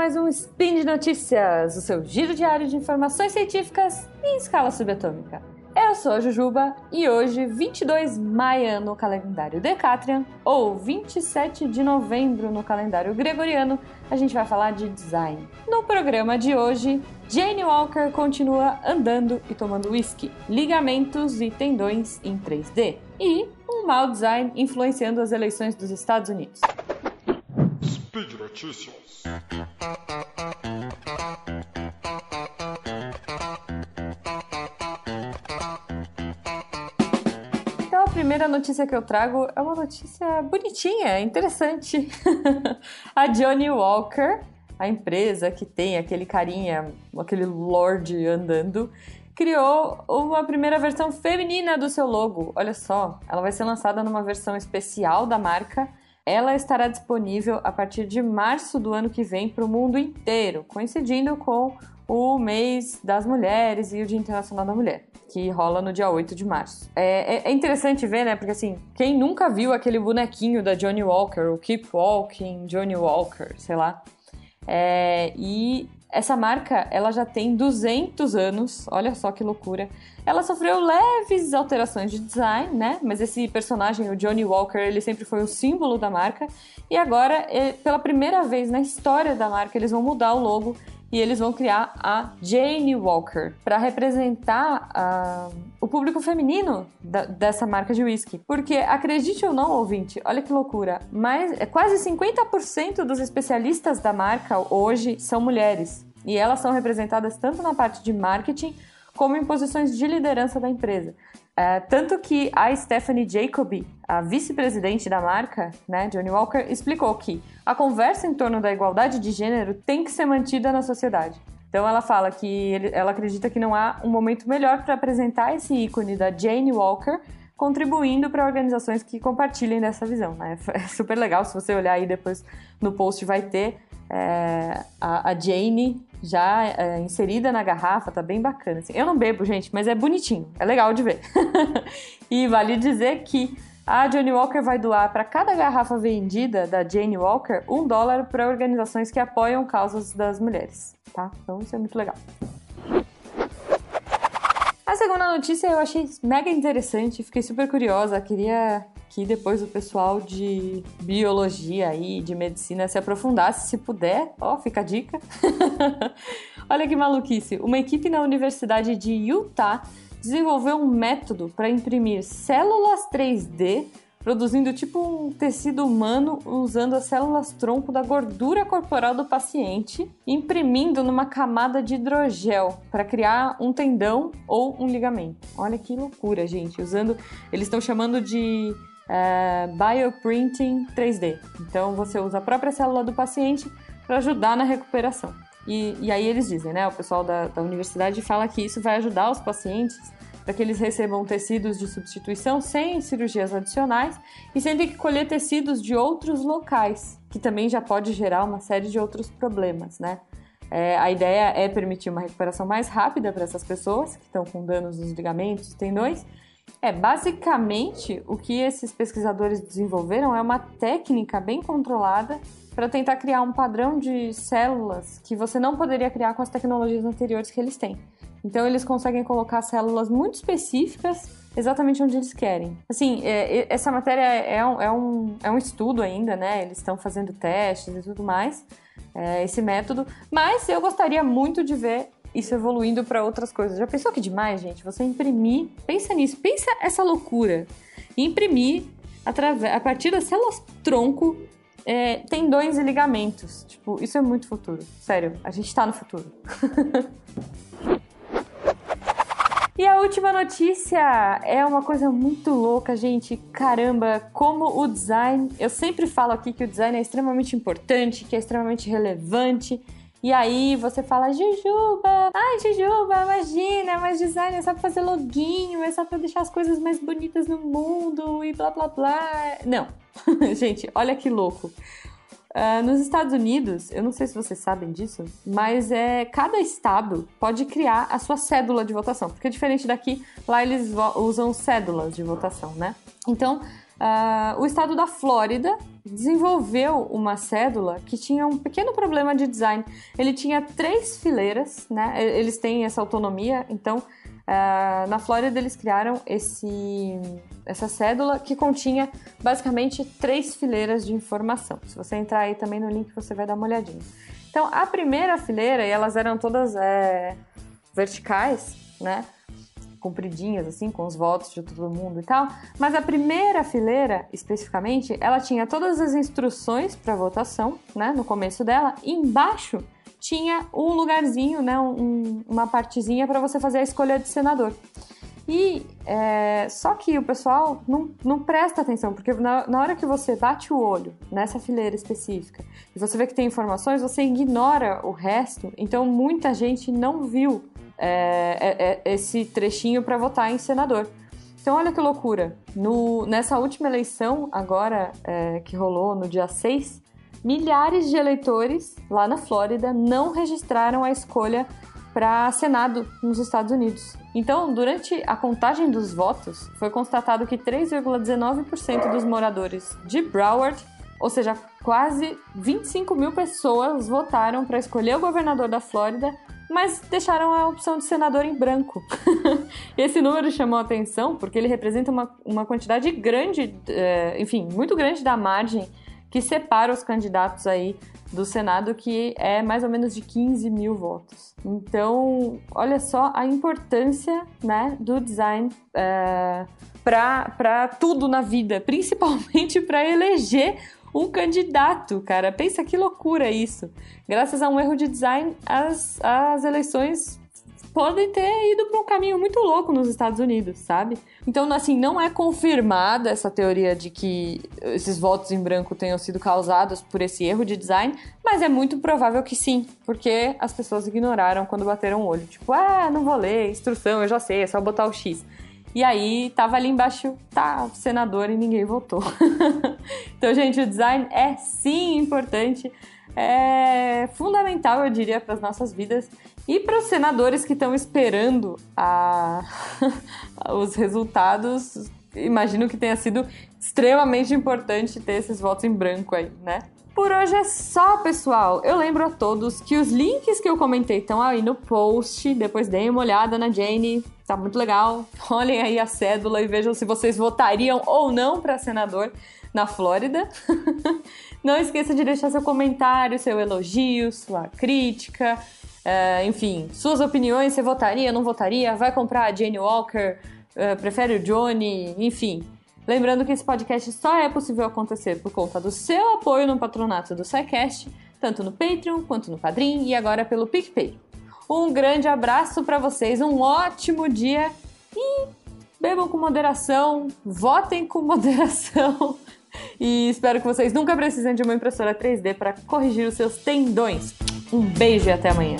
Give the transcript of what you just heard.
mais um Spin de Notícias, o seu giro diário de informações científicas em escala subatômica. Eu sou a Jujuba e hoje, 22 de maio no calendário Decatrian, ou 27 de novembro no calendário Gregoriano, a gente vai falar de design. No programa de hoje, Jane Walker continua andando e tomando whisky, ligamentos e tendões em 3D, e um mau design influenciando as eleições dos Estados Unidos. Speed Notícias. Então, a primeira notícia que eu trago é uma notícia bonitinha, interessante. a Johnny Walker, a empresa que tem aquele carinha, aquele lord andando, criou uma primeira versão feminina do seu logo. Olha só, ela vai ser lançada numa versão especial da marca. Ela estará disponível a partir de março do ano que vem para o mundo inteiro, coincidindo com o mês das mulheres e o Dia Internacional da Mulher, que rola no dia 8 de março. É, é, é interessante ver, né? Porque assim, quem nunca viu aquele bonequinho da Johnny Walker, o Keep Walking Johnny Walker, sei lá. É, e essa marca, ela já tem 200 anos, olha só que loucura. Ela sofreu leves alterações de design, né? Mas esse personagem, o Johnny Walker, ele sempre foi o símbolo da marca. E agora, é, pela primeira vez na história da marca, eles vão mudar o logo e eles vão criar a Jane Walker para representar uh, o público feminino da, dessa marca de whisky. Porque, acredite ou não, ouvinte, olha que loucura, mas é quase 50% dos especialistas da marca hoje são mulheres. E elas são representadas tanto na parte de marketing como em posições de liderança da empresa. É, tanto que a Stephanie Jacoby, a vice-presidente da marca, né, Johnny Walker, explicou que a conversa em torno da igualdade de gênero tem que ser mantida na sociedade. Então ela fala que ele, ela acredita que não há um momento melhor para apresentar esse ícone da Jane Walker, contribuindo para organizações que compartilhem dessa visão. Né? É super legal, se você olhar aí depois no post vai ter é, a, a, Jane já é, inserida na garrafa, tá bem bacana. Assim. Eu não bebo, gente, mas é bonitinho, é legal de ver. e vale dizer que a Johnny Walker vai doar para cada garrafa vendida da Jane Walker um dólar para organizações que apoiam causas das mulheres, tá? Então isso é muito legal. A segunda notícia eu achei mega interessante, fiquei super curiosa, queria que depois o pessoal de biologia e de medicina se aprofundasse, se puder. Ó, fica a dica. Olha que maluquice. Uma equipe na Universidade de Utah desenvolveu um método para imprimir células 3D produzindo tipo um tecido humano usando as células tronco da gordura corporal do paciente, imprimindo numa camada de hidrogel para criar um tendão ou um ligamento. Olha que loucura, gente! Usando, eles estão chamando de é, bioprinting 3D. Então você usa a própria célula do paciente para ajudar na recuperação. E, e, aí eles dizem, né? O pessoal da, da universidade fala que isso vai ajudar os pacientes para que eles recebam tecidos de substituição sem cirurgias adicionais e sem ter que colher tecidos de outros locais, que também já pode gerar uma série de outros problemas, né? É, a ideia é permitir uma recuperação mais rápida para essas pessoas que estão com danos nos ligamentos, tendões, é, basicamente, o que esses pesquisadores desenvolveram é uma técnica bem controlada para tentar criar um padrão de células que você não poderia criar com as tecnologias anteriores que eles têm. Então, eles conseguem colocar células muito específicas exatamente onde eles querem. Assim, é, essa matéria é um, é, um, é um estudo ainda, né? Eles estão fazendo testes e tudo mais, é, esse método, mas eu gostaria muito de ver isso evoluindo para outras coisas. Já pensou que demais, gente? Você imprimir, pensa nisso, pensa essa loucura. Imprimir a partir das células tronco é, tendões e ligamentos. Tipo, isso é muito futuro. Sério, a gente tá no futuro. E a última notícia é uma coisa muito louca, gente. Caramba, como o design. Eu sempre falo aqui que o design é extremamente importante, que é extremamente relevante e aí você fala, Jujuba, ai Jujuba, imagina, mas design é só pra fazer loginho, é só pra deixar as coisas mais bonitas no mundo e blá blá blá. Não, gente, olha que louco. Uh, nos Estados Unidos, eu não sei se vocês sabem disso, mas é cada estado pode criar a sua cédula de votação, porque diferente daqui, lá eles usam cédulas de votação, né? Então, uh, o estado da Flórida desenvolveu uma cédula que tinha um pequeno problema de design. Ele tinha três fileiras, né? Eles têm essa autonomia, então uh, na Flórida eles criaram esse, essa cédula que continha basicamente três fileiras de informação. Se você entrar aí também no link, você vai dar uma olhadinha. Então, a primeira fileira, e elas eram todas é, verticais, né? Compridinhas, assim, com os votos de todo mundo e tal. Mas a primeira fileira, especificamente, ela tinha todas as instruções para votação, né, no começo dela, e embaixo tinha um lugarzinho, né, um, uma partezinha para você fazer a escolha de senador. E é, só que o pessoal não, não presta atenção, porque na, na, hora que você bate o olho nessa fileira específica e você vê que tem informações, você ignora o resto. Então muita gente não viu é, é, é, esse trechinho para votar em senador. Então, olha que loucura. No, nessa última eleição, agora é, que rolou no dia 6, milhares de eleitores lá na Flórida não registraram a escolha para Senado nos Estados Unidos. Então, durante a contagem dos votos, foi constatado que 3,19% dos moradores de Broward, ou seja, quase 25 mil pessoas, votaram para escolher o governador da Flórida mas deixaram a opção de senador em branco. Esse número chamou atenção porque ele representa uma, uma quantidade grande, é, enfim, muito grande da margem que separa os candidatos aí do Senado, que é mais ou menos de 15 mil votos. Então, olha só a importância né, do design é, para tudo na vida, principalmente para eleger um candidato, cara. Pensa que loucura isso. Graças a um erro de design, as, as eleições podem ter ido para um caminho muito louco nos Estados Unidos, sabe? Então, assim, não é confirmada essa teoria de que esses votos em branco tenham sido causados por esse erro de design, mas é muito provável que sim, porque as pessoas ignoraram quando bateram o olho. Tipo, ah, não vou ler, instrução, eu já sei, é só botar o X. E aí tava ali embaixo, tá, senador e ninguém votou. então, gente, o design é sim importante, é fundamental, eu diria, para as nossas vidas e para os senadores que estão esperando a... os resultados. Imagino que tenha sido extremamente importante ter esses votos em branco aí, né? Por hoje é só, pessoal. Eu lembro a todos que os links que eu comentei estão aí no post. Depois deem uma olhada na Jane, tá muito legal. Olhem aí a cédula e vejam se vocês votariam ou não para senador na Flórida. não esqueça de deixar seu comentário, seu elogio, sua crítica. Uh, enfim, suas opiniões, você votaria, não votaria, vai comprar a Jane Walker, uh, prefere o Johnny, enfim. Lembrando que esse podcast só é possível acontecer por conta do seu apoio no patronato do SciCast, tanto no Patreon quanto no Padrim e agora pelo PicPay. Um grande abraço para vocês, um ótimo dia e bebam com moderação, votem com moderação e espero que vocês nunca precisem de uma impressora 3D para corrigir os seus tendões. Um beijo e até amanhã.